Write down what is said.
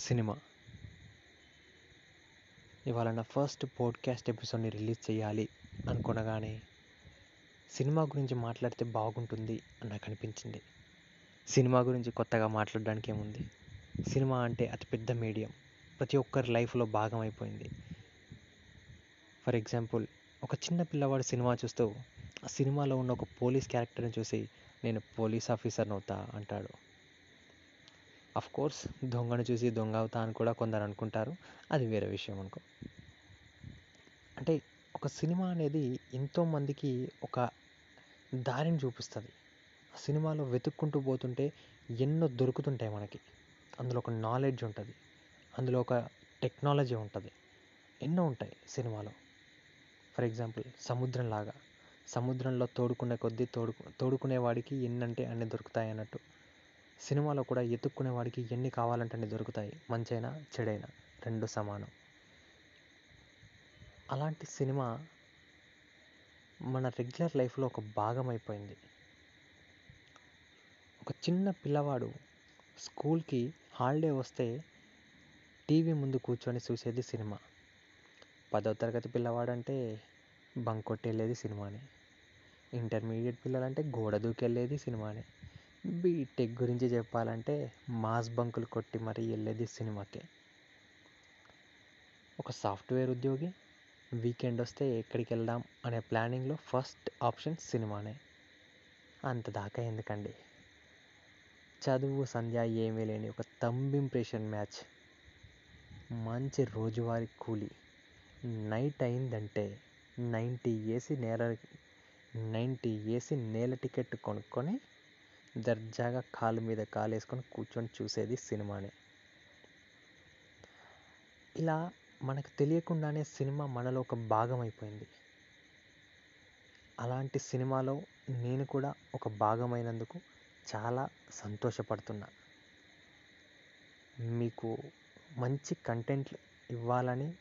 Cinema. ఇవాళ నా first podcast ఎపిసోడ్ని release చేయాలి అనుకునగానే సినిమా గురించి మాట్లాడితే బాగుంటుంది అని నాకు అనిపించింది. సినిమా గురించి కొత్తగా మాట్లాడడానికి ఏముంది? సినిమా అంటే అతిపెద్ద మీడియం. ప్రతి ఒక్కరి లైఫ్లో భాగం అయిపోయింది. ఫర్ ఎగ్జాంపుల్ ఒక చిన్న పిల్లవాడు సినిమా చూస్తూ ఆ సినిమాలో ఉన్న ఒక పోలీస్ క్యారెక్టర్ని చూసి నేను పోలీస్ ఆఫీసర్ని అవుతా అంటాడు. అఫ్ కోర్స్ దొంగను చూసి దొంగ అవుతా అని కూడా కొందరు అనుకుంటారు. అది వేరే విషయం అనుకో. అంటే ఒక సినిమా అనేది ఎంతోమందికి ఒక దారిని చూపిస్తుంది. ఆ సినిమాలో వెతుక్కుంటూ పోతుంటే ఎన్నో దొరుకుతుంటాయి మనకి. అందులో ఒక నాలెడ్జ్ ఉంటుంది. అందులో ఒక టెక్నాలజీ ఉంటుంది. ఎన్నో ఉంటాయి సినిమాలో. ఫర్ ఎగ్జాంపుల్ సముద్రం లాగా సముద్రంలో తోడుకునే కొద్దీ తోడు తోడుకునేవాడికి ఎన్నంటే అన్ని దొరుకుతాయి అన్నట్టు. సినిమాలో కూడా ఎత్తుక్కునే వాడికి ఎన్ని కావాలంటే అన్ని దొరుకుతాయి. మంచైనా చెడైనా రెండు సమానం. అలాంటి సినిమా మన రెగ్యులర్ లైఫ్లో ఒక భాగం అయిపోయింది ఒక చిన్న పిల్లవాడు స్కూల్కి హాలిడే వస్తే టీవీ ముందు కూర్చొని చూసేది సినిమా. పదో తరగతి పిల్లవాడంటే బంక్ వెళ్ళేది సినిమానే. ఇంటర్మీడియట్ పిల్లలంటే గోడ దూకెళ్ళేది సినిమానే. బీటెక్ గురించి చెప్పాలంటే మాస్ బంకులు కొట్టి మరీ వెళ్ళేది సినిమాకే. ఒక సాఫ్ట్వేర్ ఉద్యోగి వీకెండ్ వస్తే ఎక్కడికి వెళ్దాం అనే ప్లానింగ్లో ఫస్ట్ ఆప్షన్ సినిమానే. అంత దాకా ఎందుకండి? చదువు సంధ్య ఏమీ లేని ఒక తంబ్ ఇంప్రెషన్ మ్యాచ్. మంచి రోజువారీ కూలి. నైట్ అయిందంటే నైంటీ ఏసీ నేల నైంటీ ఏసీ నేల టికెట్ కొనుక్కొని దర్జాగా కాలు మీద కాలు వేసుకొని కూర్చొని చూసేది సినిమానే. ఇలా మనకు తెలియకుండానే సినిమా మనలో ఒక భాగం అయిపోయింది. అలాంటి సినిమాలో నేను కూడా ఒక భాగమైనందుకు చాలా సంతోషపడుతున్నా. మీకు మంచి కంటెంట్లు ఇవ్వాలని